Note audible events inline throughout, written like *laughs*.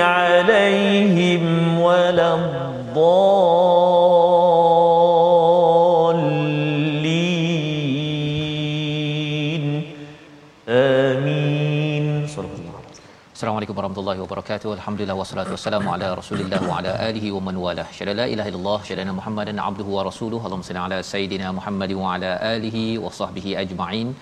عليهم ولا الضالين. آمين. صلى الله السلام عليكم ورحمة الله وبركاته. الحمد لله والصلاة والسلام على رسول الله وعلى آله ومن والاه. أشهد لا إله إلا الله شهد أن محمدا عبده ورسوله. اللهم صل على سيدنا محمد وعلى آله وصحبه أجمعين.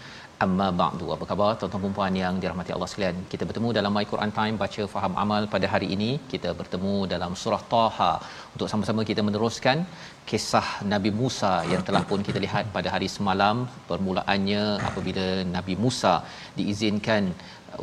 Amma ba'du. Apa khabar tuan-tuan puan yang dirahmati Allah sekalian? Kita bertemu dalam My Quran Time baca faham amal pada hari ini. Kita bertemu dalam surah Taha untuk sama-sama kita meneruskan kisah Nabi Musa yang telah pun kita lihat pada hari semalam permulaannya apabila Nabi Musa diizinkan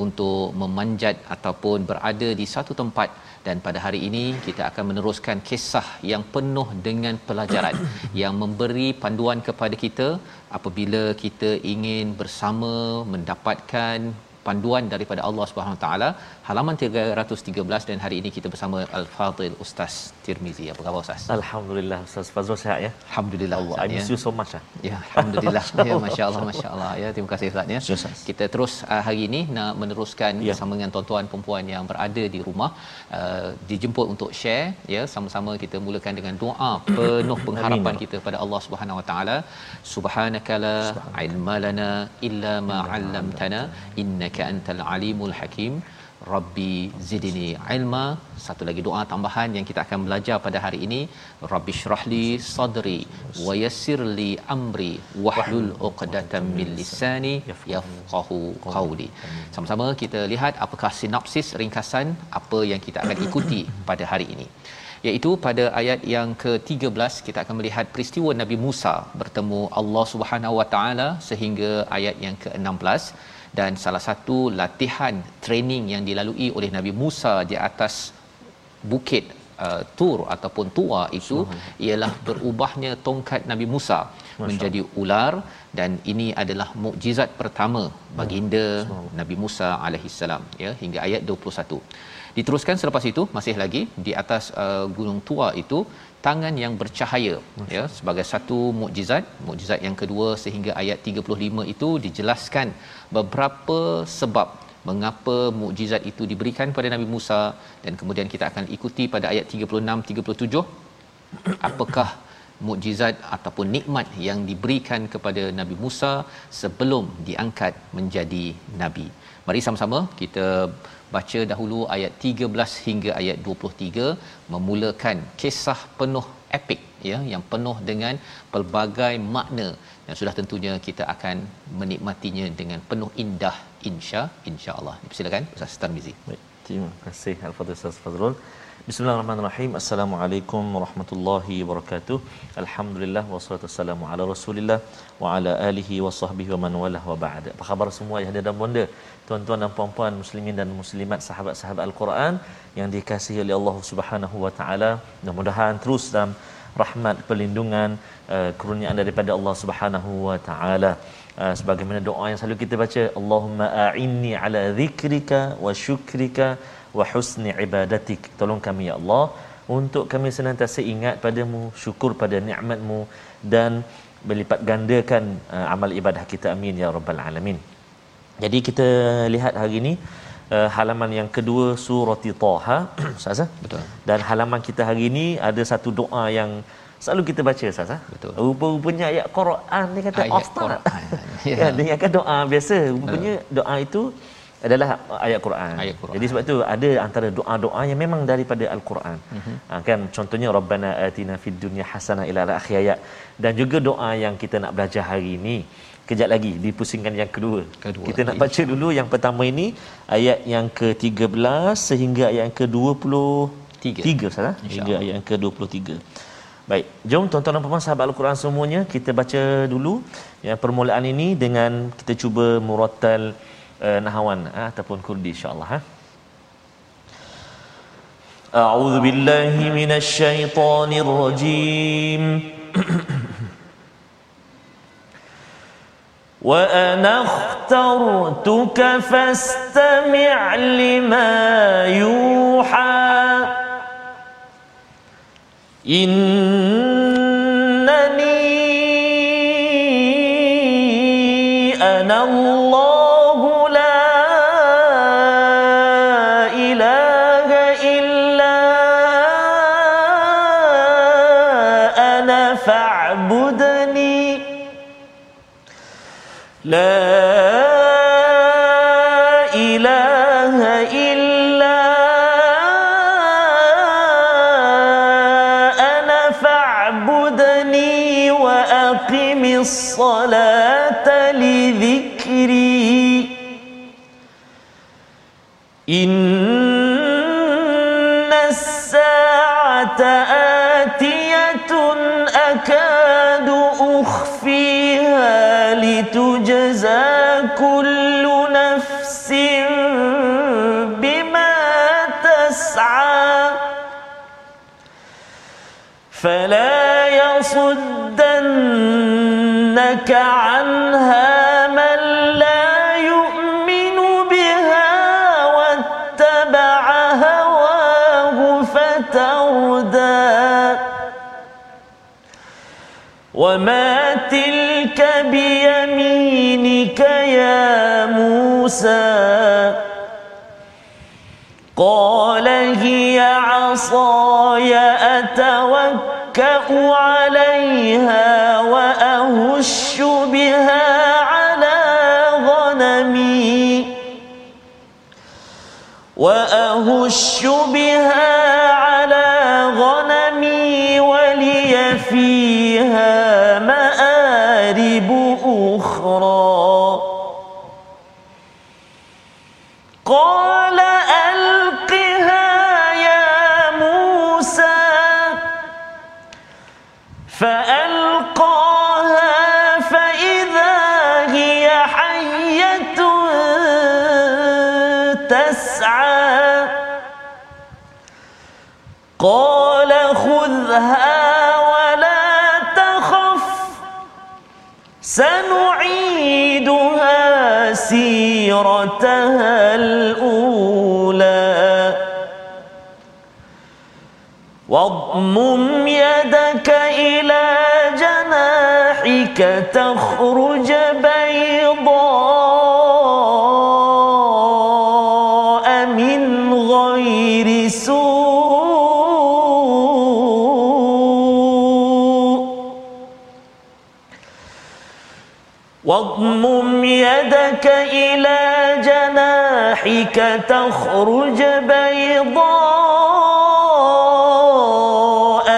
untuk memanjat ataupun berada di satu tempat. Dan pada hari ini kita akan meneruskan kisah yang penuh dengan pelajaran *coughs* yang memberi panduan kepada kita apabila kita ingin bersama mendapatkan panduan daripada Allah Subhanahu Wa Taala halaman 313 dan hari ini kita bersama Al-Fadil Ustaz Tirmizi. Apa khabar Ustaz? Alhamdulillah Ustaz Fazrul sihat ya. Alhamdulillah Allah, I miss ya. you so much ah. Ya, alhamdulillah. *laughs* ya, masya-Allah, masya-Allah. Ya, terima kasih Ustaz ya. Ustaz. Kita terus uh, hari ini nak meneruskan Ya. bersama dengan tuan-tuan perempuan yang berada di rumah uh, dijemput untuk share ya sama-sama kita mulakan dengan doa penuh pengharapan Amin. kita pada Allah Subhanahu Wa Taala. Subhanakala ilma lana illa ma 'allamtana innaka antal alimul hakim. Rabbi zidni ilma. Satu lagi doa tambahan yang kita akan belajar pada hari ini. Rabbi syrahli sadri wa yassirli amri wahlul 'uqdatam min lisani yafqahu qawli. Sama-sama kita lihat apakah sinopsis ringkasan apa yang kita akan ikuti pada hari ini. Iaitu pada ayat yang ke-13 kita akan melihat peristiwa Nabi Musa bertemu Allah Subhanahu Wa Taala sehingga ayat yang ke-16 dan salah satu latihan training yang dilalui oleh Nabi Musa di atas bukit uh, Tur ataupun Tua itu ialah berubahnya tongkat Nabi Musa menjadi ular. Dan ini adalah mukjizat pertama baginda Nabi Musa alaihissalam ya hingga ayat 21. Diteruskan selepas itu masih lagi di atas uh, gunung Tua itu tangan yang bercahaya ya sebagai satu mukjizat. Mukjizat yang kedua sehingga ayat 35 itu dijelaskan beberapa sebab mengapa mukjizat itu diberikan pada Nabi Musa dan kemudian kita akan ikuti pada ayat 36 37 apakah mukjizat ataupun nikmat yang diberikan kepada Nabi Musa sebelum diangkat menjadi nabi. Mari sama-sama kita baca dahulu ayat 13 hingga ayat 23 memulakan kisah penuh epik ya yang penuh dengan pelbagai makna. Dan sudah tentunya kita akan menikmatinya dengan penuh indah insya insya-Allah. Silakan Ustaz Tarmizi. Baik, terima kasih Al-Fadhil Ustaz Fazrul. Bismillahirrahmanirrahim. Assalamualaikum warahmatullahi wabarakatuh. Alhamdulillah wassalatu wassalamu ala Rasulillah wa ala alihi wa sahbihi wa man walah wa ba'd. Apa khabar semua yang ada dan bonda? Tuan-tuan dan puan-puan muslimin dan muslimat sahabat-sahabat Al-Quran yang dikasihi oleh Allah Subhanahu wa taala. Mudah-mudahan terus dalam rahmat perlindungan uh, kurniaan daripada Allah Subhanahu wa taala. Uh, sebagaimana doa yang selalu kita baca Allahumma a'inni ala dhikrika wa syukrika wa husni ibadatik tolong kami ya Allah untuk kami senantiasa ingat padamu syukur pada nikmatmu dan berlipat gandakan uh, amal ibadah kita amin ya rabbal alamin jadi kita lihat hari ini uh, halaman yang kedua surah Taha *clears throat* Ustaz? Betul. dan halaman kita hari ini ada satu doa yang selalu kita baca Ustaz ha? Betul. rupa-rupanya ayat Quran dia kata Ayat Ustaz Quran. Ya. *laughs* ya. dia ingatkan doa biasa rupanya doa itu adalah ayat Quran. Ayat Quran. Jadi sebab tu ada antara doa-doa yang memang daripada al-Quran. Uh-huh. Ha, kan contohnya rabbana atina fid dunya hasanah ila akhir ayat dan juga doa yang kita nak belajar hari ini kejap lagi dipusingkan yang kedua. Kedua. Kita nak baca dulu yang pertama ini ayat yang ke-13 sehingga ayat yang ke-23 Tiga. salah hingga ayat yang ke-23. Baik, jom tuan-tuan dan puan sahabat Al-Quran semuanya kita baca dulu yang permulaan ini dengan kita cuba murattal uh, nahawan uh, ataupun kurdi insya-Allah ha. أعوذ بالله من الشيطان الرجيم وأنا اخترتك فاستمع لما يوحى إن فلا يصدنك عنها من لا يؤمن بها واتبع هواه فتردى. وما تلك بيمينك يا موسى. قال هي عصاي أتوكأ عليها وأهش بها على غنمي. وأهش بها سيرتها الأولى. واضمم يدك إلى جناحك تخرج إلى جناحك تخرج بيضاء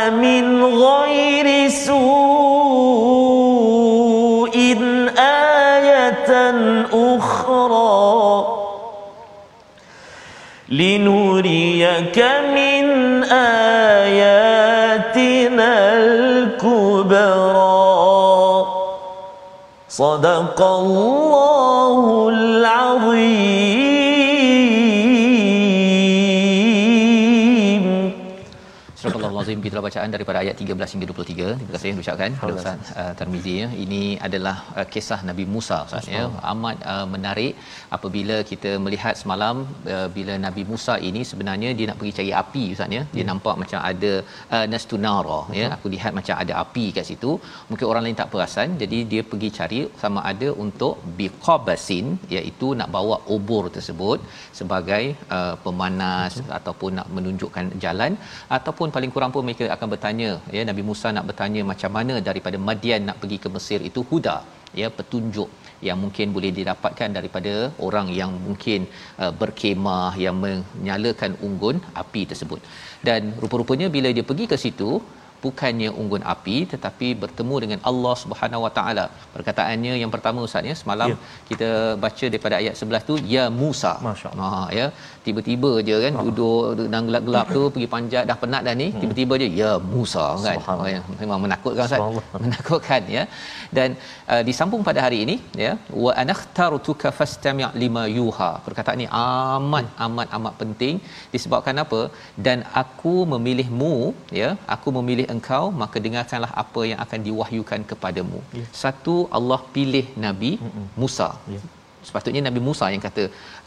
من غير سوء آية أخرى لنريك من آياتنا الكبرى. صدق الله العظيم Al-Azim kita bacaan daripada ayat 13 hingga 23. Terima kasih ucapkan kepada Ustaz uh, Tarmizi ya. Ini adalah uh, kisah Nabi Musa Ustaz ya. Amat uh, menarik apabila kita melihat semalam uh, bila Nabi Musa ini sebenarnya dia nak pergi cari api Ustaz ya. Dia nampak macam ada uh, nastunara ya. Aku lihat macam ada api kat situ. Mungkin orang lain tak perasan jadi dia pergi cari sama ada untuk biqabasin iaitu nak bawa obor tersebut sebagai uh, pemanas ataupun nak menunjukkan jalan ataupun paling kurang pun pun mereka akan bertanya ya Nabi Musa nak bertanya macam mana daripada Madian nak pergi ke Mesir itu huda ya petunjuk yang mungkin boleh didapatkan daripada orang yang mungkin uh, berkemah yang menyalakan unggun api tersebut. Dan rupa-rupanya bila dia pergi ke situ bukannya unggun api tetapi bertemu dengan Allah Subhanahu Wa Taala. Perkataannya yang pertama ustaz ya semalam ya. kita baca daripada ayat 11 tu ya Musa. Ha ya tiba-tiba je kan ha. duduk dan gelap-gelap tu pergi panjat dah penat dah ni hmm. tiba-tiba je ya Musa kan. Oh, ya. memang menakutkan ustaz. *laughs* Menakutkan ya. Dan uh, disambung pada hari ini ya wa anakhtaruka fastami' lima yuha. Perkataan ini amat amat amat penting disebabkan apa? Dan aku memilihmu ya, aku memilih engkau maka dengarkanlah apa yang akan diwahyukan kepadamu. Ya. Satu Allah pilih Nabi Mm-mm. Musa. Ya. Sepatutnya Nabi Musa yang kata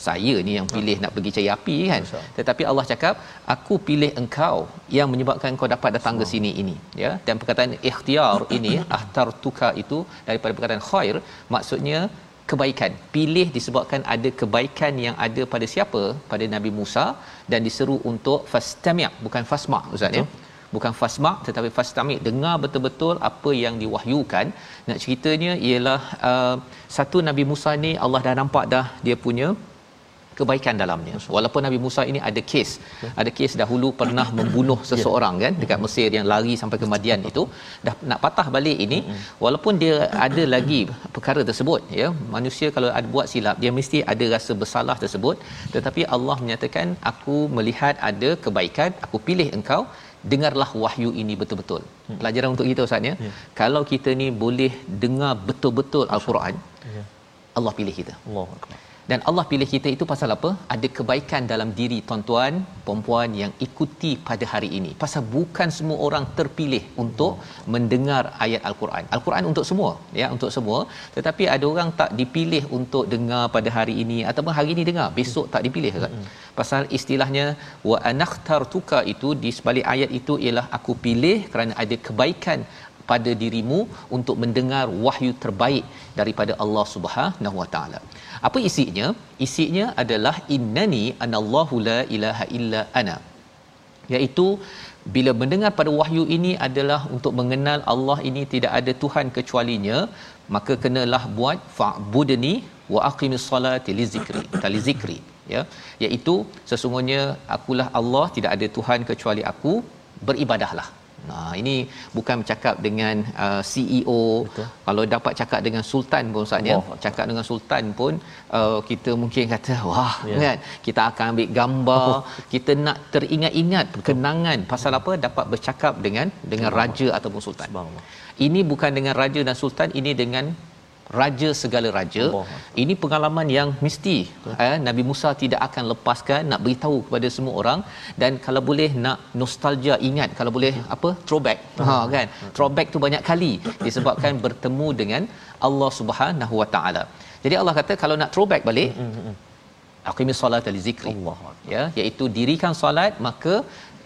saya ni yang pilih nak pergi cari api kan. Musa. Tetapi Allah cakap aku pilih engkau yang menyebabkan kau dapat datang ke sini ini ya. Dan perkataan ikhtiar ini *coughs* ahtartuka itu daripada perkataan khair maksudnya kebaikan. Pilih disebabkan ada kebaikan yang ada pada siapa? Pada Nabi Musa dan diseru untuk fastami' bukan fasma' ustaz ya bukan fasma' tetapi fastami' dengar betul-betul apa yang diwahyukan. Nak ceritanya ialah uh, satu Nabi Musa ni Allah dah nampak dah dia punya kebaikan dalamnya. Walaupun Nabi Musa ini ada kes. Ada kes dahulu pernah membunuh *coughs* ya. seseorang kan? Dekat Mesir yang lari sampai ke Madian itu. Dah nak patah balik ini. Walaupun dia ada lagi perkara tersebut ya. Manusia kalau ada buat silap dia mesti ada rasa bersalah tersebut. Tetapi Allah menyatakan aku melihat ada kebaikan aku pilih engkau dengarlah wahyu ini betul-betul. Hmm. Pelajaran untuk kita Ustaz ya. Yeah. Kalau kita ni boleh dengar betul-betul Al-Quran, yeah. Allah pilih kita. Allahuakbar dan Allah pilih kita itu pasal apa? Ada kebaikan dalam diri tuan-tuan, puan-puan yang ikuti pada hari ini. Pasal bukan semua orang terpilih untuk mendengar ayat Al-Quran. Al-Quran untuk semua, ya, untuk semua. Tetapi ada orang tak dipilih untuk dengar pada hari ini ataupun hari ini dengar, besok tak dipilih kan? Pasal istilahnya wa anakhtartuka itu di sebalik ayat itu ialah aku pilih kerana ada kebaikan pada dirimu untuk mendengar wahyu terbaik daripada Allah Subhanahu Wa Taala. Apa isinya? Isinya adalah innani anallahu la ilaha illa ana. Iaitu bila mendengar pada wahyu ini adalah untuk mengenal Allah ini tidak ada tuhan kecualinya, maka kenalah buat fa'budni wa aqimis salati li zikri. Tali zikri ya iaitu sesungguhnya akulah Allah tidak ada tuhan kecuali aku beribadahlah Nah, ini bukan bercakap dengan uh, CEO. Betul. Kalau dapat cakap dengan sultan pun saatnya, oh, cakap dengan sultan pun uh, kita mungkin kata wah yeah. kan kita akan ambil gambar, oh. kita nak teringat-ingat kenangan pasal apa dapat bercakap dengan dengan raja ataupun sultan. Ini bukan dengan raja dan sultan, ini dengan raja segala raja Allah. ini pengalaman yang mesti eh, Nabi Musa tidak akan lepaskan nak beritahu kepada semua orang. Dan kalau boleh nak nostalgia ingat kalau boleh apa throwback. Ha kan? Throwback tu banyak kali disebabkan *laughs* bertemu dengan Allah Subhanahu Wa Taala. Jadi Allah kata kalau nak throwback balik aqimis solat li zikri. Allah ya iaitu dirikan solat maka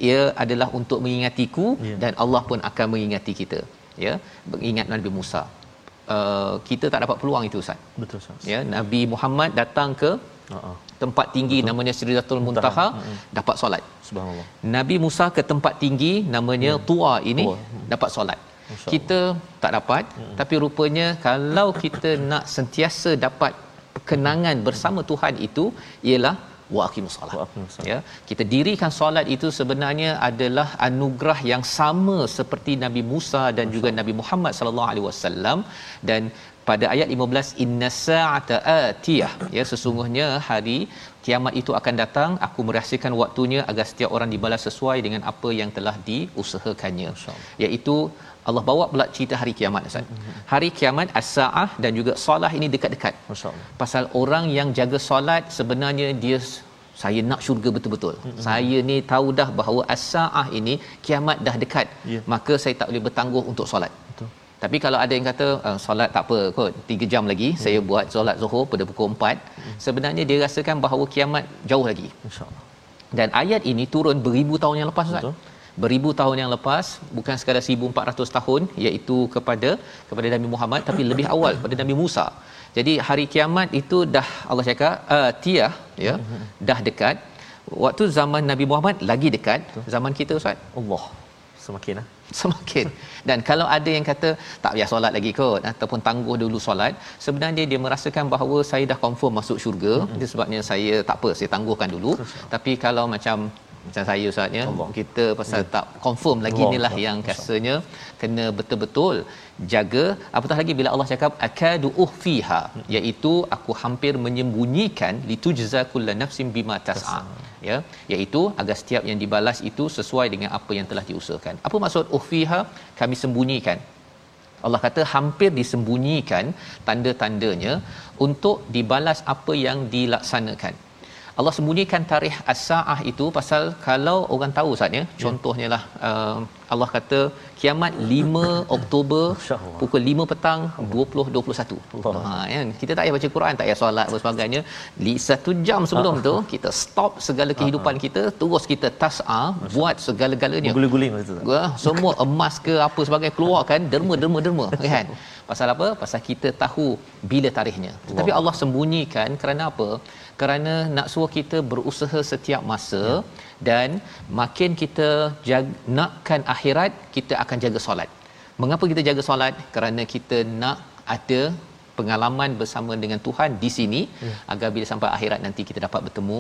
ia adalah untuk mengingatiku ya. dan Allah pun akan mengingati kita. Ya ingat Nabi Musa uh, kita tak dapat peluang itu Ustaz. Betul Ustaz. Ya, Nabi Muhammad datang ke uh-uh. tempat tinggi Betul. namanya Sidratul Muntaha uh-uh. dapat solat. Subhanallah. Nabi Musa ke tempat tinggi namanya uh Tua ini Tua. dapat solat. Kita tak dapat uh tapi rupanya kalau kita nak sentiasa dapat kenangan bersama Tuhan itu ialah wa aqimus solat. Ya, kita dirikan solat itu sebenarnya adalah anugerah yang sama seperti Nabi Musa dan juga Nabi Muhammad sallallahu alaihi wasallam. Dan pada ayat 15 inna sa'ata atiyah ya sesungguhnya hari kiamat itu akan datang aku merahsiakan waktunya agar setiap orang dibalas sesuai dengan apa yang telah diusahakannya iaitu Allah bawa pula cerita hari kiamat Ustaz. Mm-hmm. Hari kiamat as-saah dan juga solat ini dekat-dekat. Masya-Allah. Pasal orang yang jaga solat sebenarnya dia saya nak syurga betul-betul. Mm-hmm. Saya ni tahu dah bahawa as-saah ini kiamat dah dekat. Yeah. Maka saya tak boleh bertangguh untuk solat. Tapi kalau ada yang kata uh, solat tak apa kot 3 jam lagi mm-hmm. saya buat solat Zuhur pada pukul 4, mm-hmm. sebenarnya dia rasakan bahawa kiamat jauh lagi. Insya-Allah. Dan ayat ini turun beribu tahun yang lepas Ustaz. Beribu tahun yang lepas bukan sekadar 1400 tahun iaitu kepada kepada Nabi Muhammad tapi lebih *coughs* awal pada Nabi Musa. Jadi hari kiamat itu dah Allah cakap uh, tiah ya dah dekat. Waktu zaman Nabi Muhammad lagi dekat zaman kita Ustaz. Allah Semakin ah. Semakin. Dan kalau ada yang kata tak payah solat lagi kot ataupun tangguh dulu solat sebenarnya dia merasakan bahawa saya dah confirm masuk syurga. Mm-hmm. itu sebabnya saya tak apa saya tangguhkan dulu. Tapi kalau macam macam saya ustaz ya kita pasal ya. tak confirm lagi Allah. inilah yang rasanya kena betul-betul jaga. Apatah lagi bila Allah cakap akadu fiha iaitu aku hampir menyembunyikan litujza kullu nafsin bima tas'a. ya. Iaitu agar setiap yang dibalas itu sesuai dengan apa yang telah diusahakan. Apa maksud ukhfiha? Kami sembunyikan. Allah kata hampir disembunyikan tanda-tandanya untuk dibalas apa yang dilaksanakan Allah sembunyikan tarikh as-saah itu pasal kalau orang tahu saatnya ya. contohnya lah uh, Allah kata kiamat 5 *coughs* Oktober pukul 5 petang 2021 ha kan? Kita tak payah baca Quran tak payah solat dan sebagainya. Di satu jam sebelum tu kita stop segala kehidupan kita terus kita tas'a buat segala-galanya. Guling-guling betul semua emas ke apa sebagainya keluarkan derma derma derma *laughs* kan? Pasal apa? Pasal kita tahu bila tarikhnya. Tetapi Allah sembunyikan kerana apa kerana nak suruh kita berusaha setiap masa ya. dan makin kita jag- nakkan akhirat kita akan jaga solat mengapa kita jaga solat kerana kita nak ada pengalaman bersama dengan Tuhan di sini ya. agar bila sampai akhirat nanti kita dapat bertemu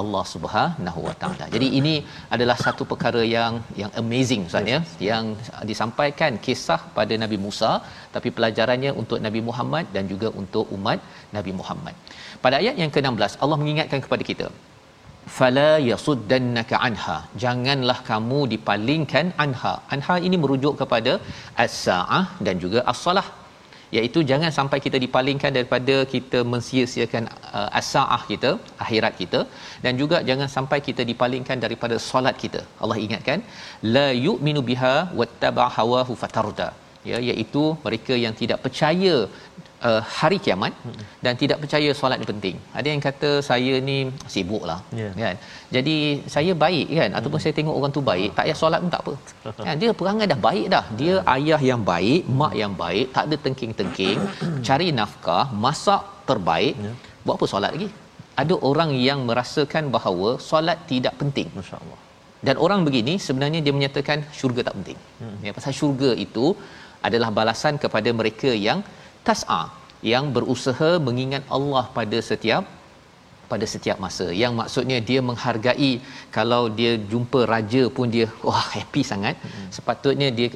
Allah Subhanahu Wa Taala. Jadi ini adalah satu perkara yang yang amazing Ustaz ya yang disampaikan kisah pada Nabi Musa tapi pelajarannya untuk Nabi Muhammad dan juga untuk umat Nabi Muhammad. Pada ayat yang ke-16 Allah mengingatkan kepada kita fala yasuddannaka anha. Janganlah kamu dipalingkan anha. Anha ini merujuk kepada as-saah dan juga as-salah. Iaitu jangan sampai kita dipalingkan daripada kita mensia-siakan uh, as-saah kita akhirat kita dan juga jangan sampai kita dipalingkan daripada solat kita. Allah ingatkan la yu'minu biha wattaba hawahu fatarda. Ya iaitu mereka yang tidak percaya uh, hari kiamat hmm. dan tidak percaya solat ni penting. Ada yang kata saya ni sibuklah yeah. kan. Jadi saya baik kan ataupun hmm. saya tengok orang tu baik, tak payah solat pun tak apa. *laughs* kan dia perangai dah baik dah. Dia ayah yang baik, mak yang baik, tak ada tengking-tengking, *coughs* cari nafkah, masak terbaik. Yeah. Buat apa solat lagi? Ada orang yang merasakan bahawa solat tidak penting. Masya-Allah. Dan orang begini sebenarnya dia menyatakan syurga tak penting. Hmm. Ya pasal syurga itu adalah balasan kepada mereka yang tas'a yang berusaha mengingat Allah pada setiap pada setiap masa. Yang maksudnya dia menghargai. Kalau dia jumpa raja pun dia wah happy sangat. Hmm. sepatutnya dia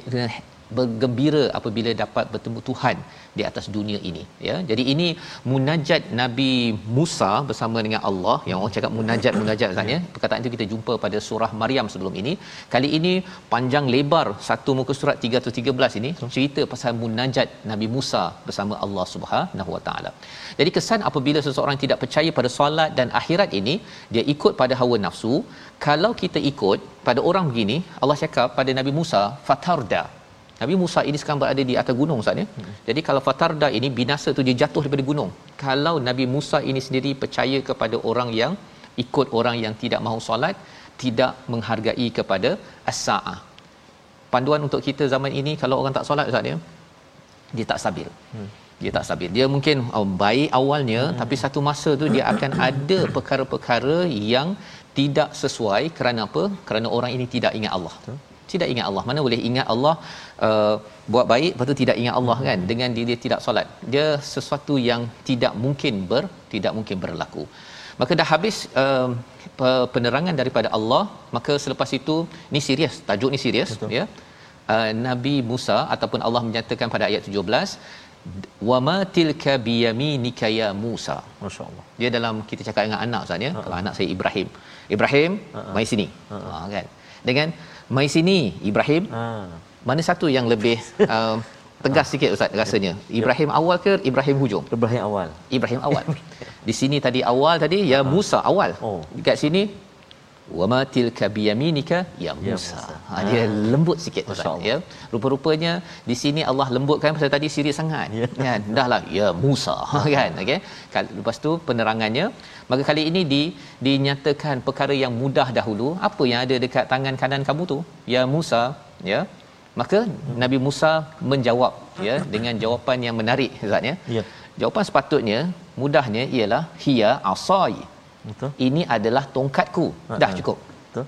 bergembira apabila dapat bertemu Tuhan di atas dunia ini ya. Jadi ini munajat Nabi Musa bersama dengan Allah yang orang cakap munajat munajat kan ya. Perkataan itu kita jumpa pada surah Maryam sebelum ini. Kali ini panjang lebar satu muka surat 313 ini cerita pasal munajat Nabi Musa bersama Allah Subhanahu Wa Taala. Jadi kesan apabila seseorang tidak percaya pada solat dan akhirat ini dia ikut pada hawa nafsu. Kalau kita ikut pada orang begini Allah cakap pada Nabi Musa fatarda Nabi Musa ini sekarang berada di atas gunung Ustaz ya. Hmm. Jadi kalau Fatarda ini binasa tu dia jatuh daripada gunung. Kalau Nabi Musa ini sendiri percaya kepada orang yang ikut orang yang tidak mahu solat, tidak menghargai kepada as-saah. Panduan untuk kita zaman ini kalau orang tak solat Ustaz ya, dia tak stabil. Hmm. Dia tak stabil. Dia mungkin oh, baik awalnya hmm. tapi satu masa tu dia akan ada *coughs* perkara-perkara yang tidak sesuai kerana apa? Kerana orang ini tidak ingat Allah. Betul tidak ingat Allah. Mana boleh ingat Allah uh, buat baik lepas tu tidak ingat Allah kan? Dengan dia, dia tidak solat. Dia sesuatu yang tidak mungkin ber tidak mungkin berlaku. Maka dah habis uh, penerangan daripada Allah maka selepas itu ni serius tajuk ni serius ya. Uh, Nabi Musa ataupun Allah menyatakan pada ayat 17 wama tilka biyaminika ya Musa. Masyaallah. Dia dalam kita cakap dengan anak Ustaz ya. Uh-huh. kalau anak saya Ibrahim. Ibrahim uh-huh. mai sini. Uh-huh. ha kan? Dengan mai sini Ibrahim. Ha. mana satu yang lebih uh, tegas sikit ustaz rasanya? Ibrahim awal ke Ibrahim hujung? Ibrahim awal. Ibrahim awal. Di sini tadi awal tadi ya ha. Musa awal. Oh. dekat sini wama tilka biyaminika ya, ya Musa. Ya, ha, dia ha. lembut sikit ustaz ya. Rupa-rupanya di sini Allah lembutkan pasal tadi siri sangat. Ya. Kan? Dahlah ya Musa *laughs* kan. Okey. Lepas tu penerangannya maka kali ini di dinyatakan perkara yang mudah dahulu. Apa yang ada dekat tangan kanan kamu tu? Ya Musa, ya. Maka Nabi Musa menjawab ya dengan jawapan yang menarik ustaz ya. Ya. Jawapan sepatutnya mudahnya ialah hiya asai Betul. Ini adalah tongkatku. Ha, Dah cukup. Betul.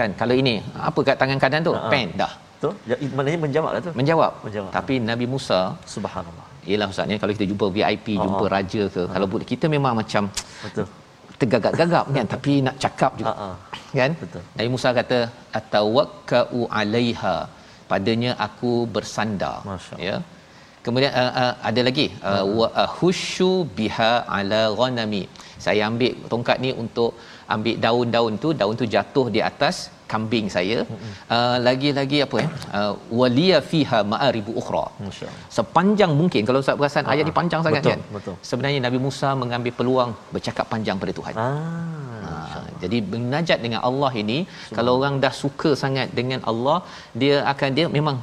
kan kalau ini apa kat tangan kanan tu Ha-ha. pen dah Betul? Ya, maknanya menjawab lah tu. menjawab Menjawab. tapi Nabi Musa Subhanallah. Yelah ustaz ni kalau kita jumpa VIP Ha-ha. jumpa raja ke kalau boleh kita memang macam Betul. tergagap-gagap kan tapi nak cakap juga Ha-ha. kan Betul. Nabi Musa kata atawakkau alaiha padanya aku bersandar Masya ya kemudian uh, uh, ada lagi uh, wa ahushu biha ala ghanami saya ambil tongkat ni untuk ambil daun-daun tu daun tu jatuh di atas kambing saya. Uh, lagi-lagi apa ya uh, waliya fiha ma'aribu ukhra. Sepanjang mungkin kalau ustaz perasan ayat ni panjang sangat Betul, kan? betul. sebenarnya Nabi Musa mengambil peluang bercakap panjang pada Tuhan. Ah. Ha, jadi munajat dengan Allah ini kalau orang dah suka sangat dengan Allah dia akan dia memang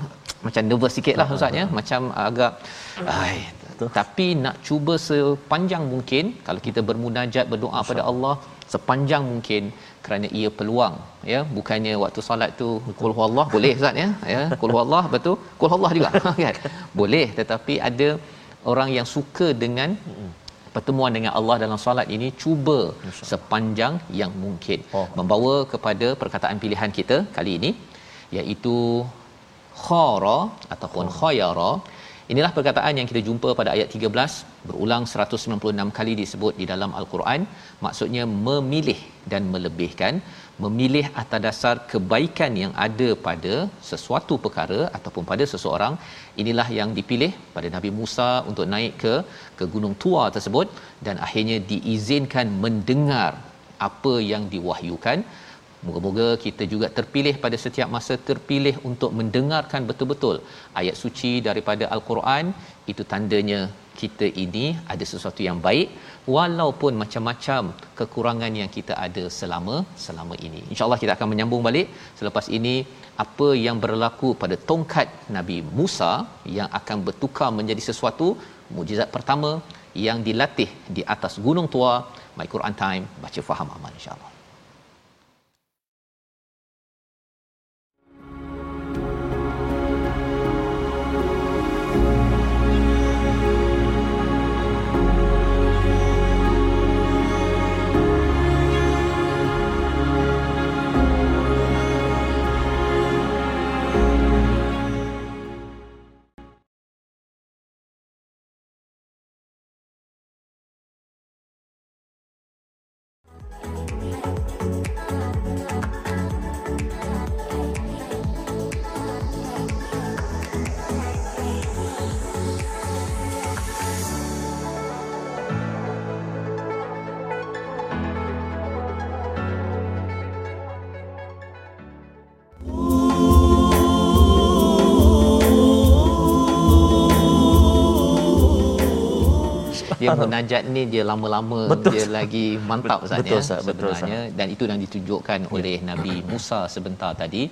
macam nervous sikitlah ustaz ya? macam agak ai tapi nak cuba sepanjang mungkin kalau kita bermunajat berdoa pada Allah sepanjang mungkin kerana ia peluang ya. Bukannya waktu solat tu qul huwallah boleh ustaz ya. Ya qul huwallah betul qul huwallah juga *laughs* kan? Boleh tetapi ada orang yang suka dengan pertemuan dengan Allah dalam solat ini cuba sepanjang yang mungkin. Oh. membawa kepada perkataan pilihan kita kali ini iaitu khara ataupun khayara inilah perkataan yang kita jumpa pada ayat 13 berulang 196 kali disebut di dalam al-Quran. Maksudnya memilih dan melebihkan memilih atas dasar kebaikan yang ada pada sesuatu perkara ataupun pada seseorang. Inilah yang dipilih pada Nabi Musa untuk naik ke ke gunung tua tersebut dan akhirnya diizinkan mendengar apa yang diwahyukan Moga-moga kita juga terpilih pada setiap masa terpilih untuk mendengarkan betul-betul ayat suci daripada al-Quran itu tandanya kita ini ada sesuatu yang baik walaupun macam-macam kekurangan yang kita ada selama selama ini. Insya-Allah kita akan menyambung balik selepas ini apa yang berlaku pada tongkat Nabi Musa yang akan bertukar menjadi sesuatu mukjizat pertama yang dilatih di atas gunung tua My Quran Time baca faham aman insya-Allah. Dia munajat ni dia lama-lama Betul. dia lagi mantap Ustaz Betul, ya Ustaz. Betul, Ustaz. sebenarnya dan itu yang ditunjukkan oleh Nabi Musa sebentar tadi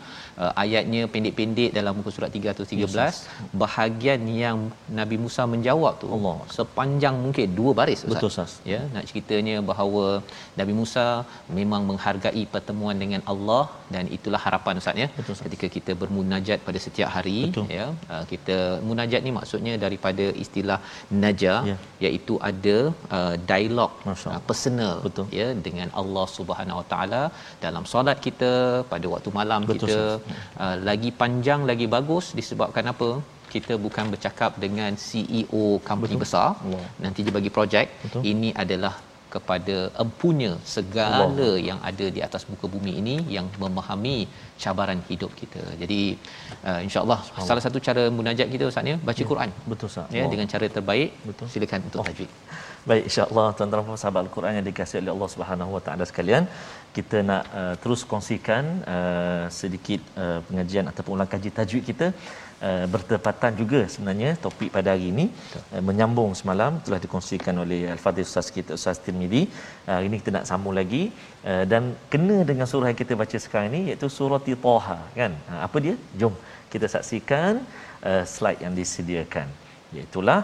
uh, ayatnya pendek-pendek dalam muka surat 3 atau 13 bahagian yang Nabi Musa menjawab tu Allah. sepanjang mungkin dua baris Ustaz. Betul, Ustaz. ya nak ceritanya bahawa Nabi Musa memang menghargai pertemuan dengan Allah dan itulah harapan Ustaz ya Betul, Ustaz. ketika kita bermunajat pada setiap hari Betul. ya uh, kita munajat ni maksudnya daripada istilah naja Ya. iaitu ada uh, dialog uh, personal Betul. ya dengan Allah Subhanahu Wa Taala dalam solat kita pada waktu malam Betul, kita uh, lagi panjang lagi bagus disebabkan apa kita bukan bercakap dengan CEO company Betul. besar Allah. nanti dia bagi projek ini adalah kepada empunya segala yang ada di atas muka bumi ini yang memahami cabaran hidup kita. Jadi uh, insya-Allah salah satu cara munajat kita Ustaz ya baca Quran. Betul Ustaz. Ya Allah. dengan cara terbaik. Betul. Silakan untuk tajwid. Baik insya-Allah tuan-tuan dan sahabat Al-Quran yang dikasihi oleh Allah Subhanahu Wa Taala sekalian, kita nak uh, terus kongsikan uh, sedikit uh, pengajian ataupun ulang kaji tajwid kita uh, bertepatan juga sebenarnya topik pada hari ini uh, menyambung semalam telah dikongsikan oleh Al-Fadhil Ustaz kita Ustaz Tirmizi. Uh, hari ini kita nak sambung lagi uh, dan kena dengan surah yang kita baca sekarang ini iaitu surah Taha kan. Uh, apa dia? Jom kita saksikan uh, slide yang disediakan. Iaitulah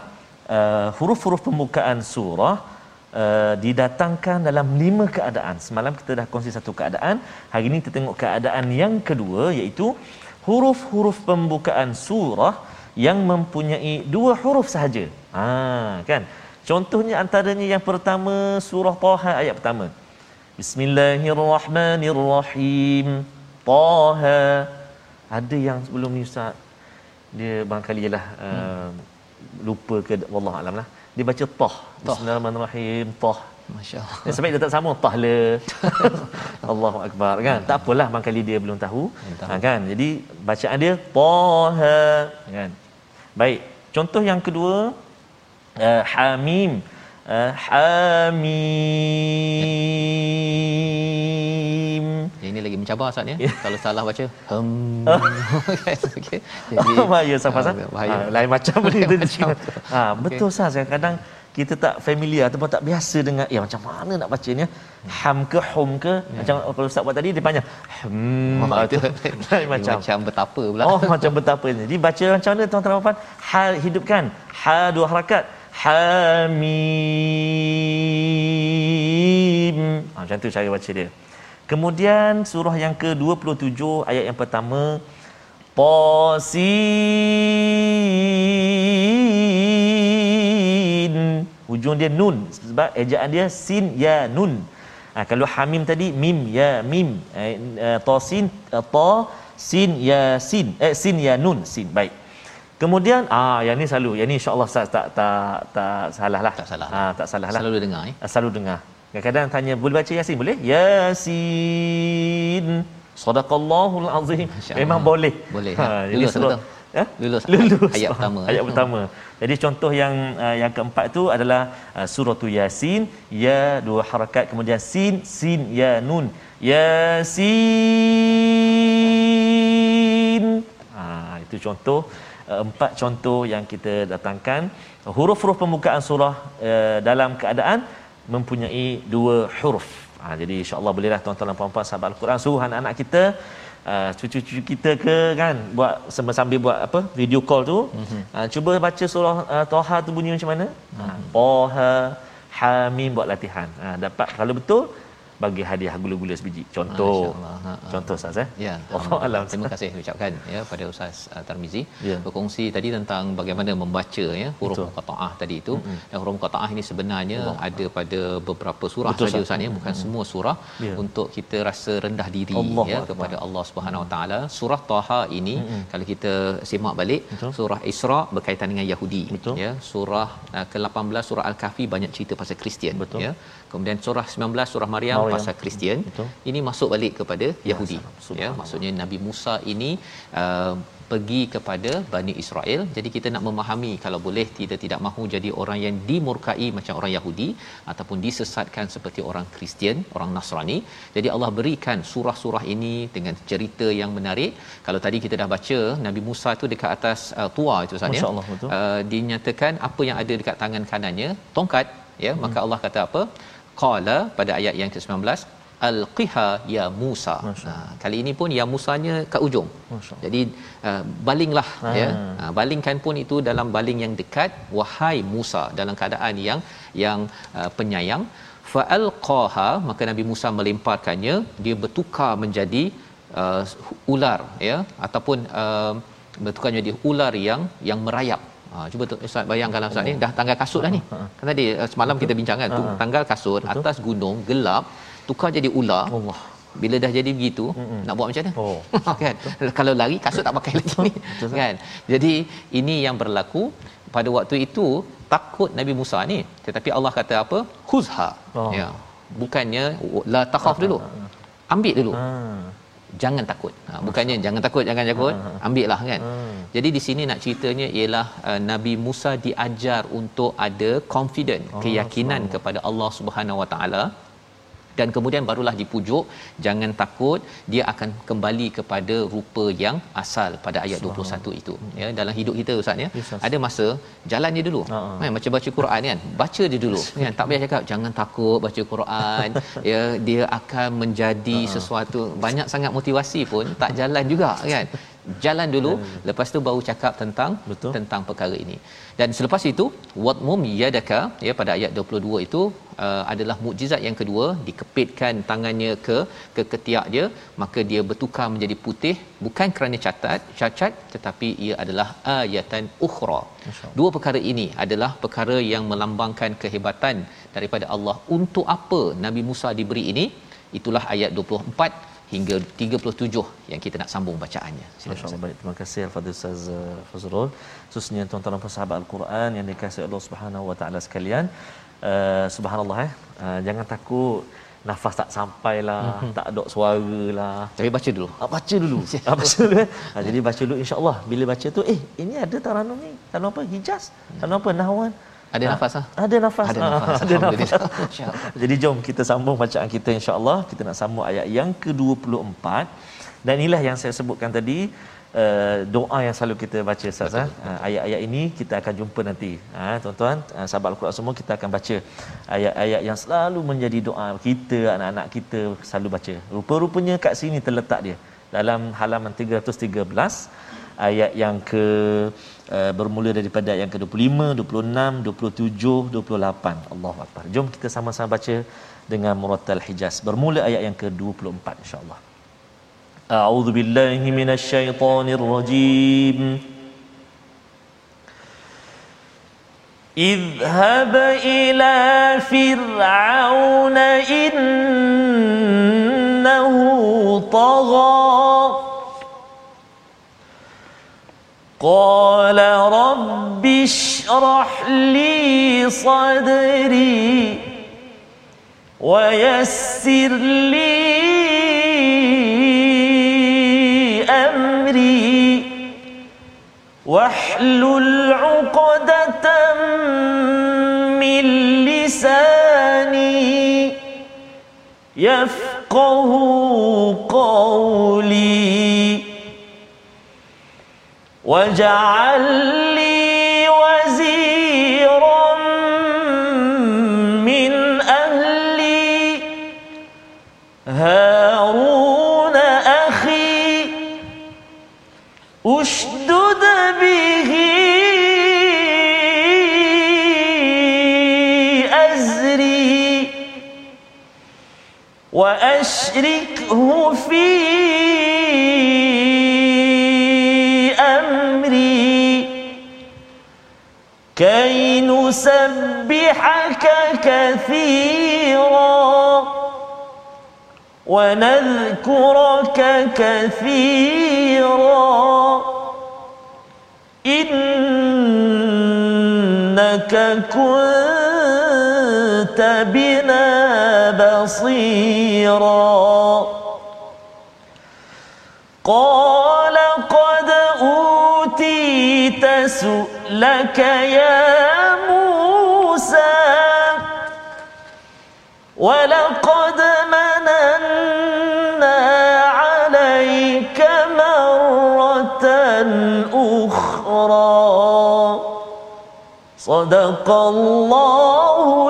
uh, huruf-huruf pembukaan surah uh, didatangkan dalam lima keadaan. Semalam kita dah kongsi satu keadaan, hari ini kita tengok keadaan yang kedua iaitu huruf-huruf pembukaan surah yang mempunyai dua huruf sahaja. Ha kan? Contohnya antaranya yang pertama surah Taha ayat pertama. Bismillahirrahmanirrahim. Taha. Ada yang sebelum ni Ustaz dia barangkali ialah uh, Hmm. lupa ke wallah alam lah. Dia baca tah. Bismillahirrahmanirrahim. Tah. Masya-Allah. Ya, sebab dia tak sama tahla. *laughs* Allahu akbar kan. Tak apalah barangkali dia belum tahu. Ha, kan. Jadi bacaan dia taha kan. Baik. Contoh yang kedua uh, hamim. Uh, hamim. Yang ini lagi mencabar Ustaz ya. *laughs* Kalau salah baca hem. Okey. Oh, bahaya Safas. ah, bahaya. Ha, lain macam benda tu. Ha, betul okay. Saz. Kadang kita tak familiar ataupun tak biasa dengan ya macam mana nak baca ni ham ke hum ke? Ya. macam kalau ustaz buat tadi dia panjang hmm Oh, itu *laughs* *laughs* macam macam betapa pula. oh macam betapa ni jadi baca macam mana tuan-tuan dan puan ha hidupkan. Ha dua harakat. Hamim. Ha, macam tu cara baca dia. Kemudian surah yang ke-27 ayat yang pertama Tasin hujung dia nun. Sebab ejaan dia sin ya nun. Ha, kalau hamim tadi mim ya mim. Eh, uh, tasin uh, ta sin ya sin. Eh sin ya nun sin. Baik. Kemudian ah yang ni selalu. Yang ni insyaallah Ustaz tak tak tak salah lah. Tak salah. ah tak salah lah. Selalu dengar eh. Ah, selalu dengar. Kadang-kadang tanya boleh baca yasin? Boleh? Yasin. Sadaqallahul azim. Memang boleh. Boleh, ha, ha. jadi betul? Ya? Lulus. Lulus. Ayat pertama. *laughs* Ayat pertama. Jadi contoh yang uh, yang keempat tu adalah uh, surah tu Yasin, ya dua harakat kemudian sin, sin ya nun. Yasin. Ha, itu contoh uh, empat contoh yang kita datangkan huruf-huruf pembukaan surah uh, dalam keadaan mempunyai dua huruf. Ha, jadi insya-Allah bolehlah tuan-tuan dan puan-puan sahabat Al-Quran suruh anak-anak kita uh, cucu-cucu kita ke kan? Buat sambil buat apa? Video call tu. Mm-hmm. uh, cuba baca surah uh, Toha tu bunyi macam mana? Mm-hmm. uh, Toha Hamim buat latihan. Uh, dapat. Kalau betul bagi hadiah gula-gula sebiji contoh. Ha, ha. contoh Ustaz eh Ya, Allah alam terima kasih ucapkan ya pada Ustaz uh, Tarmizi Ya. berkongsi tadi tentang bagaimana membaca ya huruf muqattaah tadi itu. Mm-hmm. Dan huruf muqattaah ini sebenarnya Allah. ada pada beberapa surah Betul, saja Ustaz. Ya, bukan semua surah Ya. untuk kita rasa rendah diri Allah ya kepada Allah Subhanahu Wa Taala. Surah Taha ini mm-hmm. kalau kita semak balik Betul. surah Isra berkaitan dengan Yahudi Betul. ya. Surah uh, ke-18 surah Al-Kahfi banyak cerita pasal Kristian Betul. ya. Kemudian surah 19 surah Maryam, Maryam. pasal Kristian. Betul. Ini masuk balik kepada Yahudi. salam. Ya, maksudnya Nabi Musa ini uh, pergi kepada Bani Israel. Jadi kita nak memahami kalau boleh kita tidak mahu jadi orang yang dimurkai macam orang Yahudi ataupun disesatkan seperti orang Kristian, orang Nasrani. Jadi Allah berikan surah-surah ini dengan cerita yang menarik. Kalau tadi kita dah baca Nabi Musa tu dekat atas uh, tua itu ya. Masya Allah. Uh, dinyatakan apa yang ada dekat tangan kanannya, tongkat ya. Maka Allah kata apa? Qala pada ayat yang ke-19 alqiha ya Musa. Ha, kali ini pun ya Musanya kat ujung. Jadi uh, balinglah Ah. ya. Ha, balingkan pun itu dalam baling yang dekat wahai Musa dalam keadaan yang yang uh, penyayang fa alqaha maka Nabi Musa melemparkannya dia bertukar menjadi uh, ular ya ataupun uh, bertukar menjadi ular yang yang merayap Ha, cuba tu Ustaz bayangkanlah Ustaz ni dah tanggal kasut dah ni. Kan tadi uh, semalam kita bincang kan tu tanggal kasut atas gunung gelap tukar jadi ular. Allah. Bila dah jadi begitu mm nak buat macam mana? Oh. *laughs* kan. Kalau lari kasut tak pakai lagi ni. kan. Jadi ini yang berlaku pada waktu itu takut Nabi Musa ni. Tetapi Allah kata apa? Khuzha. Oh. Ya. Bukannya la takhaf dulu. Ambil dulu. Ha. Jangan takut. Ha, bukannya jangan takut, jangan takut. Ambil lah kan. Jadi di sini nak ceritanya ialah uh, Nabi Musa diajar untuk ada confident, keyakinan kepada Allah Subhanahu Wa Taala dan kemudian barulah dipujuk. Jangan takut dia akan kembali kepada rupa yang asal pada ayat 21 itu. Ya dalam hidup kita ustaz ya. Yes, ada masa jalan dia dulu. Ha. kan macam baca Quran kan baca dia dulu. Kan tak payah cakap jangan takut baca Quran. *laughs* Ya dia akan menjadi sesuatu. Banyak sangat motivasi pun tak jalan juga kan jalan dulu lepas tu baru cakap tentang Betul. tentang perkara ini. Dan selepas itu wadmum yadaka ya pada ayat 22 itu uh, adalah mukjizat yang kedua dikepitkan tangannya ke ke ketiak dia maka dia bertukar menjadi putih bukan kerana catat cacat tetapi ia adalah ayatan ukhra. Dua perkara ini adalah perkara yang melambangkan kehebatan daripada Allah untuk apa Nabi Musa diberi ini? Itulah ayat 24 hingga 37 yang kita nak sambung bacaannya. Masya-Allah baik. Terima kasih Al-Fadhil Ustaz uh, Fazrul. Khususnya tuan-tuan dan sahabat Al-Quran yang dikasihi Allah Subhanahu Wa Taala sekalian. Uh, subhanallah eh. Uh, jangan takut nafas tak sampai lah, mm-hmm. tak ada suara lah. Tapi baca dulu. Ah, baca dulu. *laughs* ah, baca dulu. Eh. Ah, jadi baca dulu insya-Allah. Bila baca tu, eh ini ada taranum ni. Taranum apa? Hijaz. Taranum apa? Nahwan. Ada ha? nafas ah? Ada nafas. Ada nafas. ada nafas. *laughs* Jadi jom kita sambung bacaan kita insya-Allah. Kita nak sambung ayat yang ke-24. Dan inilah yang saya sebutkan tadi uh, doa yang selalu kita baca Ustaz uh, ayat-ayat ini kita akan jumpa nanti. Ha uh, tuan-tuan, uh, sahabat Al-Quran semua kita akan baca ayat-ayat yang selalu menjadi doa kita, anak-anak kita selalu baca. Rupa-rupanya kat sini terletak dia dalam halaman 313 ayat yang ke uh, bermula daripada ayat yang ke-25, 26, 27, 28. Allahu akbar. Jom kita sama-sama baca dengan murattal Hijaz. Bermula ayat yang ke-24 insya-Allah. A'udzu billahi minasyaitonir rajim. اذهب إلى فرعون إنه طغى قال رب اشرح لي صدري ويسر لي أمري واحلل عقدة من لساني يفقه قولي. واجعل لي وزيرا من أهلي. هارون أخي أشدد به أزري وأشركه في كي نسبحك كثيرا ونذكرك كثيرا. إنك كنت بنا بصيرا. قال قد أوتيت سؤالا لك يا موسى. ولقد مننا عليك مرة أخرى. صدق الله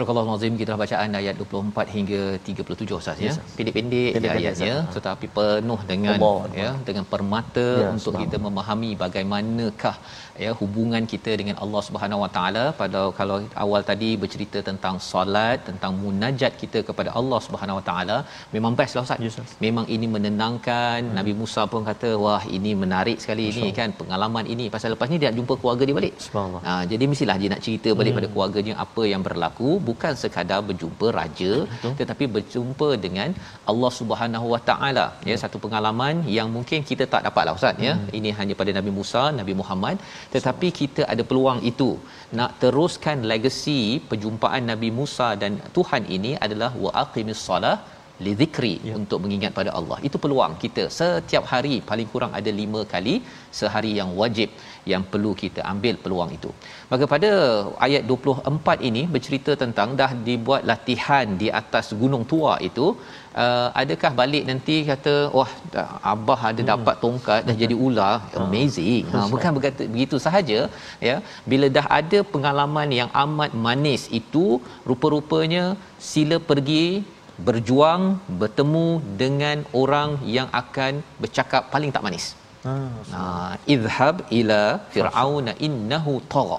Surah Al-Azim kita bacaan ayat 24 hingga 37 Ustaz ya. Pendek-pendek ya ayatnya ya. tetapi penuh dengan Allah. ya dengan permata ya, untuk kita memahami bagaimanakah ya hubungan kita dengan Allah Subhanahu Wa Taala pada kalau awal tadi bercerita tentang solat tentang munajat kita kepada Allah Subhanahu Wa Taala memang best lah Ustaz. Yes, memang ini menenangkan hmm. Nabi Musa pun kata wah ini menarik sekali ini kan pengalaman ini pasal lepas ni dia nak jumpa keluarga dia balik. Subhanallah. Ha, jadi mestilah dia nak cerita balik hmm. pada keluarganya apa yang berlaku bukan sekadar berjumpa raja Betul. tetapi berjumpa dengan Allah Subhanahu Wa Taala ya satu pengalaman yang mungkin kita tak dapatlah Ustaz ya. hmm. ya. Ini hanya pada Nabi Musa, Nabi Muhammad tetapi kita ada peluang itu nak teruskan legasi perjumpaan Nabi Musa dan Tuhan ini adalah wa aqimis solah li dhikri ya. untuk mengingat pada Allah. Itu peluang kita setiap hari paling kurang ada lima kali sehari yang wajib yang perlu kita ambil peluang itu. Maka pada ayat 24 ini bercerita tentang dah dibuat latihan di atas gunung tua itu uh, adakah balik nanti kata wah abah ada hmm. dapat tongkat dah jadi ular hmm. amazing ha, bukan begitu, begitu sahaja ya bila dah ada pengalaman yang amat manis itu rupa-rupanya sila pergi berjuang bertemu dengan orang yang akan bercakap paling tak manis Ah, idhab ila fir'aun innahu tagha.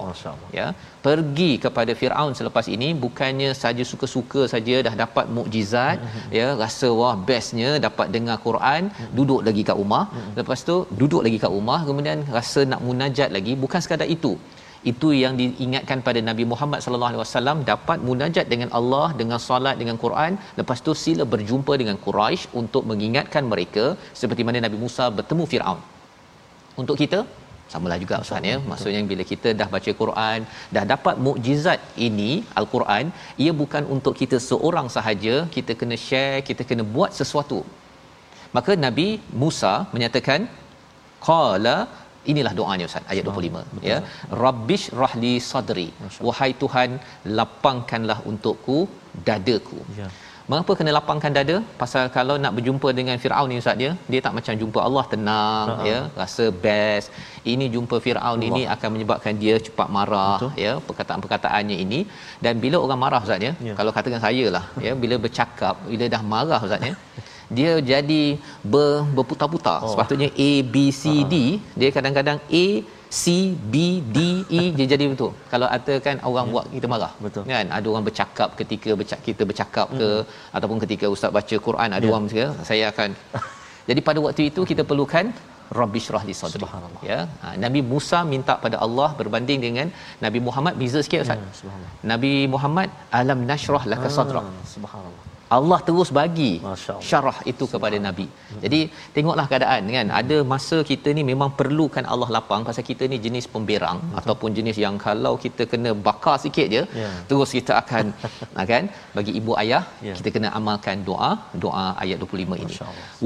Ya, pergi kepada Firaun selepas ini bukannya saja suka-suka saja dah dapat mukjizat mm-hmm. *laughs* ya rasa wah bestnya dapat dengar Quran mm-hmm. duduk lagi kat rumah mm-hmm. lepas tu duduk lagi kat rumah kemudian rasa nak munajat lagi bukan sekadar itu itu yang diingatkan pada Nabi Muhammad sallallahu alaihi wasallam dapat munajat dengan Allah dengan solat dengan Quran. Lepas tu sila berjumpa dengan Quraisy untuk mengingatkan mereka seperti mana Nabi Musa bertemu Firaun. Untuk kita samalah juga ustaz ya. Maksudnya bila kita dah baca Quran dah dapat mukjizat ini al-Quran ia bukan untuk kita seorang sahaja kita kena share kita kena buat sesuatu. Maka Nabi Musa menyatakan qala inilah doanya ustaz ayat 25 Betul. ya rabbish rahli sadri wahai tuhan lapangkanlah untukku dadaku ya Mengapa kena lapangkan dada? Pasal kalau nak berjumpa dengan Firaun ni ustaz dia, dia tak macam jumpa Allah tenang uh-huh. ya, rasa best. Ini jumpa Firaun Allah. ini akan menyebabkan dia cepat marah Betul. ya, perkataan-perkataannya ini dan bila orang marah ustaz ya, yeah. kalau katakan saya lah ya, bila bercakap, bila dah marah ustaz ya, *laughs* dia jadi ber, berputar-putar. Oh. Sepatutnya A B C D, uh-huh. dia kadang-kadang A C B D E dia jadi betul. Kalau ada kan orang ya. buat kita marah. Betul. Kan ada orang bercakap ketika bercak, kita bercakap ke hmm. ataupun ketika ustaz baca Quran ada ya. orang ya, saya akan *laughs* Jadi pada waktu itu kita perlukan Rabbi syrah li sadri. Ya. Ha, Nabi Musa minta pada Allah berbanding dengan Nabi Muhammad beza sikit ustaz. Ya, Nabi Muhammad alam nashrah laka sadrak. Ah, subhanallah. Allah terus bagi syarah itu kepada nabi. Jadi tengoklah keadaan kan. Ada masa kita ni memang perlukan Allah lapang pasal kita ni jenis pemberang Betul. ataupun jenis yang kalau kita kena bakar sikit je yeah. terus kita akan *laughs* kan bagi ibu ayah yeah. kita kena amalkan doa doa ayat 25 ini.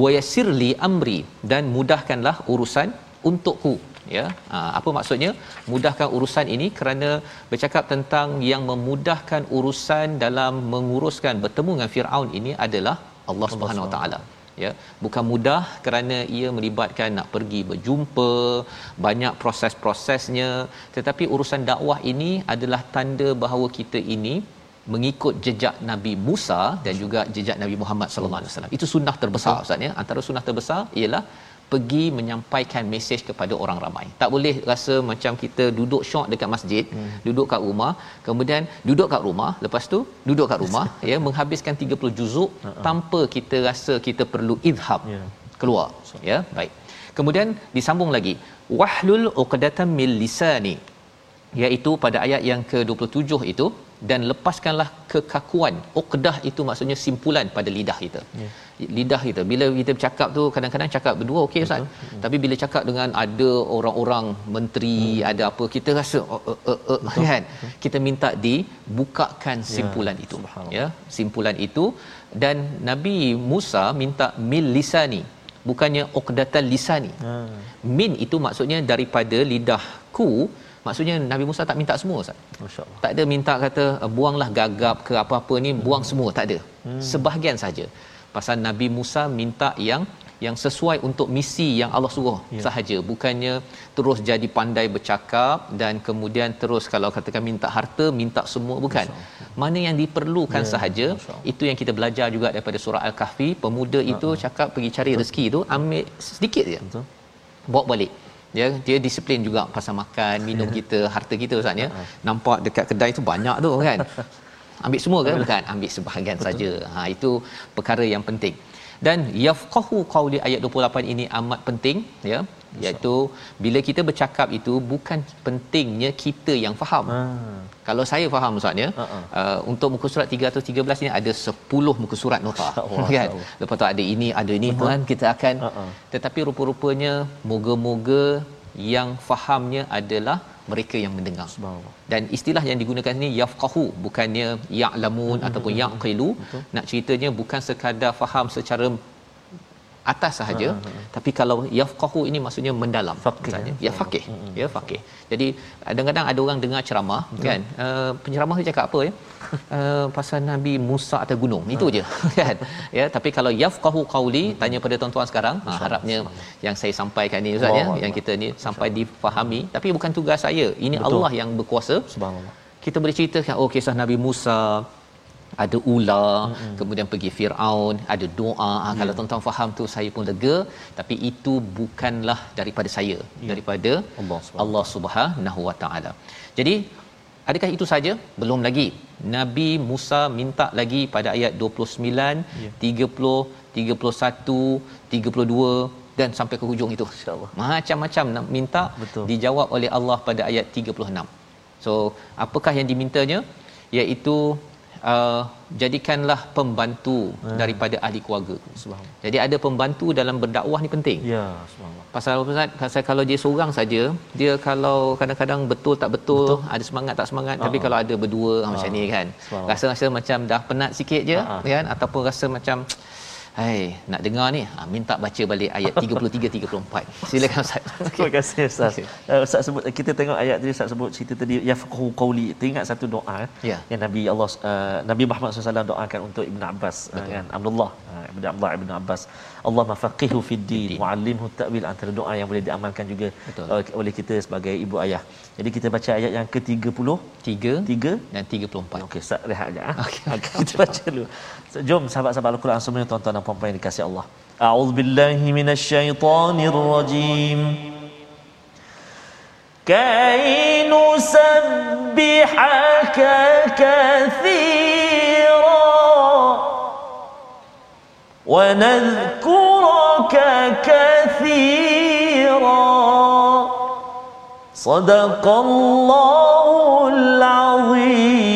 Wa yassirli amri dan mudahkanlah urusan untukku ya. Ha, apa maksudnya? Mudahkan urusan ini kerana bercakap tentang yang memudahkan urusan dalam menguruskan bertemu dengan Firaun ini adalah Allah Subhanahu Wa Taala. Ya. Bukan mudah kerana ia melibatkan nak pergi berjumpa banyak proses-prosesnya. Tetapi urusan dakwah ini adalah tanda bahawa kita ini mengikut jejak Nabi Musa dan juga jejak Nabi Muhammad sallallahu alaihi wasallam. Itu sunnah terbesar ustaz ya. Antara sunnah terbesar ialah pergi menyampaikan mesej kepada orang ramai. Tak boleh rasa macam kita duduk syok dekat masjid, hmm. duduk kat rumah, kemudian duduk kat rumah, lepas tu duduk kat rumah *laughs* ya menghabiskan 30 juzuk uh-huh. tanpa kita rasa kita perlu idhab yeah. keluar. So. Ya, baik. Kemudian disambung lagi wahlul uqdatam mil lisani iaitu pada ayat yang ke-27 itu dan lepaskanlah kekakuan. Uqdah itu maksudnya simpulan pada lidah kita. Yeah lidah kita bila kita bercakap tu kadang-kadang cakap berdua okey ustaz hmm. tapi bila cakap dengan ada orang-orang menteri hmm. ada apa kita rasa uh, uh, uh, uh, kan Betul. kita minta dibukakan ya, simpulan ya. itu ya simpulan itu dan nabi Musa minta mil lisani bukannya uqdatal lisani hmm. min itu maksudnya daripada lidahku Maksudnya Nabi Musa tak minta semua Ustaz. Masya-Allah. Tak ada minta kata buanglah gagap ke apa-apa ni buang hmm. semua tak ada. Hmm. Sebahagian saja pasal Nabi Musa minta yang yang sesuai untuk misi yang Allah suruh ya. sahaja bukannya terus jadi pandai bercakap dan kemudian terus kalau katakan minta harta minta semua bukan mana yang diperlukan ya. sahaja itu yang kita belajar juga daripada surah al-kahfi pemuda itu uh-huh. cakap pergi cari rezeki itu ambil sedikit je Betul. bawa balik ya dia disiplin juga pasal makan minum ya. kita harta kita ustaz ya. Uh-huh. nampak dekat kedai tu banyak tu kan? *laughs* Ambil semua ke? Bukan ambil sebahagian saja. Ha itu perkara yang penting. Dan yafqahu qauli ayat 28 ini amat penting ya iaitu bila kita bercakap itu bukan pentingnya kita yang faham. Ha. Kalau saya faham ustaz ya. Uh-uh. Uh, untuk muka surat 313 ni ada 10 muka surat nota. kan. Lepas tu ada ini, ada ini uh-huh. kan kita akan uh-uh. tetapi rupa-rupanya moga-moga yang fahamnya adalah mereka yang mendengar. Dan istilah yang digunakan ini yafqahu bukannya ya'lamun hmm, ataupun yaqilu. Nak ceritanya bukan sekadar faham secara atas sahaja uh, uh, uh. tapi kalau yafqahu ini maksudnya mendalam faqih ya, ya faqih uh, ya faqih jadi kadang-kadang ada orang dengar ceramah uh. kan? Uh, penceramah tu cakap apa ya? Uh, pasal nabi Musa atas gunung. Uh. itu je *laughs* kan? Ya tapi kalau yafqahu qauli uh. tanya pada tuan-tuan sekarang uh, harapnya yang saya sampaikan ni ustaz ya yang kita ni sampai difahami. Tapi bukan tugas saya. Ini Betul. Allah yang berkuasa. Subhanallah. Kita boleh ceritakan oh kisah nabi Musa ada ular mm-hmm. kemudian pergi Firaun ada doa yeah. kalau tuan-tuan faham tu saya pun lega tapi itu bukanlah daripada saya yeah. daripada Allah Subhanahu Allah Subhanahu wa taala jadi adakah itu saja belum lagi Nabi Musa minta lagi pada ayat 29 yeah. 30 31 32 dan sampai ke hujung itu insyaallah macam-macam nak minta Betul. dijawab oleh Allah pada ayat 36 So, apakah yang dimintanya? Iaitu uh, jadikanlah pembantu hmm. daripada ahli keluarga. Jadi ada pembantu dalam berdakwah ni penting. Ya, subhanallah. Pasal Ustaz? Pasal kalau dia seorang saja, dia kalau kadang-kadang betul tak betul, betul. ada semangat tak semangat, uh-huh. tapi kalau ada berdua uh-huh. macam ni kan. Rasa-rasa macam dah penat sikit je uh-huh. kan ataupun rasa macam Hai, nak dengar ni? Ha, minta baca balik ayat 33 34. Silakan Ustaz. *laughs* Terima kasih Ustaz. Okay. Uh, Ustaz sebut kita tengok ayat tadi Ustaz sebut cerita tadi yafqahu qawli. Teringat satu doa ya. yang Nabi Allah uh, Nabi Muhammad SAW doakan untuk Ibn Abbas uh, kan Abdullah uh, Ibn Abdullah Ibn Abbas. Allah mafaqihu fid din wa 'allimhu ta'wil antara doa yang boleh diamalkan juga uh, oleh kita sebagai ibu ayah. Jadi kita baca ayat yang ke-30, 3, 3 dan 34. Okey, Ustaz rehat aja. Okay. okay. *laughs* kita baca dulu. So, jom sahabat-sahabat Al-Quran semua tuan-tuan dan puan-puan yang dikasihi Allah. A'udzubillahi minasyaitonirrajim. كي نسبحك كثيرا ونذكرك كثيرا. صدق الله العظيم.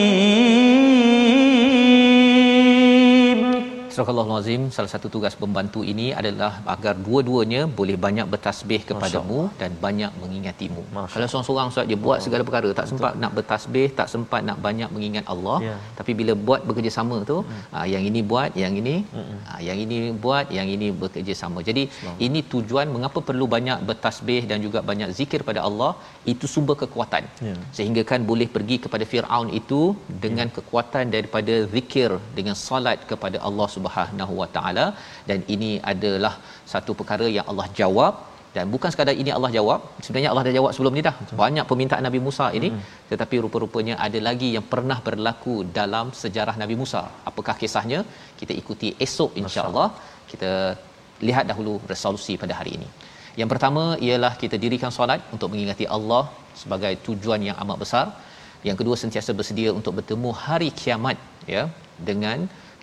Surah Al-Azim salah satu tugas pembantu ini adalah agar dua-duanya boleh banyak bertasbih kepadamu dan banyak mengingatimu. Masya Kalau seorang-seorang Ustaz dia buat segala perkara tak Betul. sempat nak bertasbih, tak sempat nak banyak mengingat Allah, ya. tapi bila buat bekerjasama tu, hmm. aa, yang ini buat, yang ini, hmm. aa, yang ini buat, yang ini bekerjasama. Jadi Selamat. ini tujuan mengapa perlu banyak bertasbih dan juga banyak zikir pada Allah, itu sumber kekuatan. Ya. Sehingga kan boleh pergi kepada Firaun itu dengan ya. kekuatan daripada zikir dengan salat kepada Allah Subhanahu Subhanahu Wa Taala dan ini adalah satu perkara yang Allah jawab. Dan bukan sekadar ini Allah jawab. Sebenarnya Allah dah jawab sebelum ni dah. Betul. banyak permintaan Nabi Musa ini. Hmm. tetapi rupa-rupanya ada lagi yang pernah berlaku dalam sejarah Nabi Musa. Apakah kisahnya? Kita ikuti esok insya-Allah. Kita lihat dahulu resolusi pada hari ini. Yang pertama ialah kita dirikan solat untuk mengingati Allah sebagai tujuan yang amat besar. Yang kedua sentiasa bersedia untuk bertemu hari kiamat ya dengan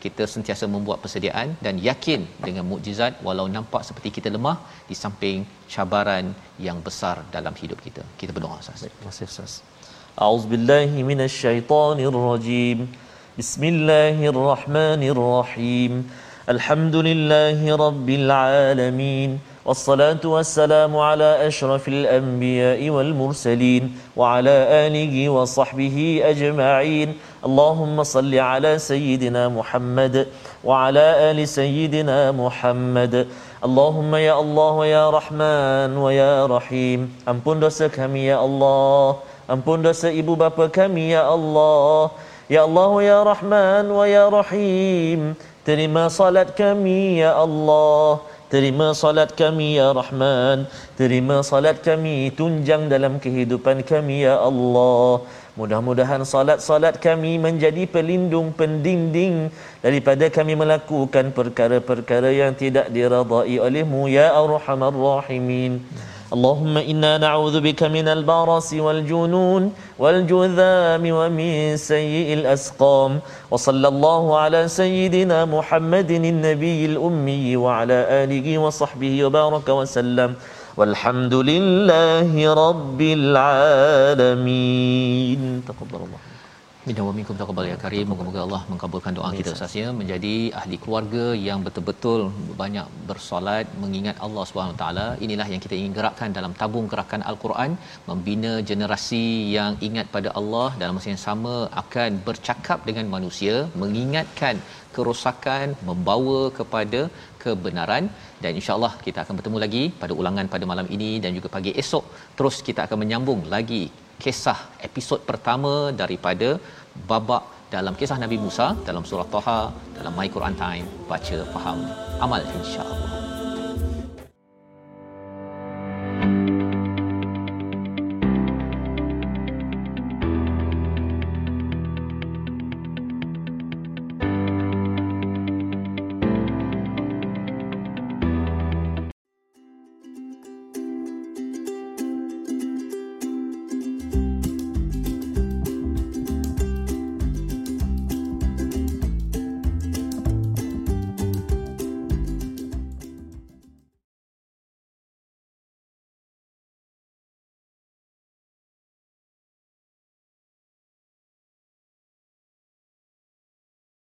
kita sentiasa membuat persediaan dan yakin dengan mukjizat walau nampak seperti kita lemah di samping cabaran yang besar dalam hidup kita. Kita berdoa Ustaz. Terima kasih Ustaz. A'udzubillahi minasyaitonirrajim. Bismillahirrahmanirrahim. Alhamdulillahi rabbil alamin. والصلاة والسلام على أشرف الأنبياء والمرسلين وعلى آله وصحبه أجمعين. اللهم صل على سيدنا محمد وعلى آل سيدنا محمد. اللهم يا الله ويا رحمن ويا رحيم. Ampun dosa kami ya Allah Ampun dosa ibu bapa kami ya Allah Ya Allah ya Rahman wa ya Rahim Terima salat ya Allah Terima salat kami ya Rahman Terima salat kami tunjang dalam kehidupan kami ya Allah Mudah-mudahan salat-salat kami menjadi pelindung pendinding daripada kami melakukan perkara-perkara yang tidak diradai olehmu ya Arhamar Rahimin. Allahumma اللهم إنا نعوذ بك من البرص والجنون والجذام ومن سيء الأسقام وصلى الله على سيدنا محمد النبي الأمي وعلى آله وصحبه وبارك وسلم والحمد لله رب العالمين. تقبل الله. Minna wa minkum taqabbal ya karim. Moga-moga Allah mengabulkan doa kita Ustaz ya menjadi ahli keluarga yang betul-betul banyak bersolat mengingat Allah Subhanahu taala. Inilah yang kita ingin gerakkan dalam tabung gerakan Al-Quran membina generasi yang ingat pada Allah dalam masa yang sama akan bercakap dengan manusia, mengingatkan kerosakan, membawa kepada kebenaran dan insyaallah kita akan bertemu lagi pada ulangan pada malam ini dan juga pagi esok terus kita akan menyambung lagi kisah episod pertama daripada babak dalam kisah Nabi Musa dalam surah Taha dalam My Quran Time baca faham amal insyaallah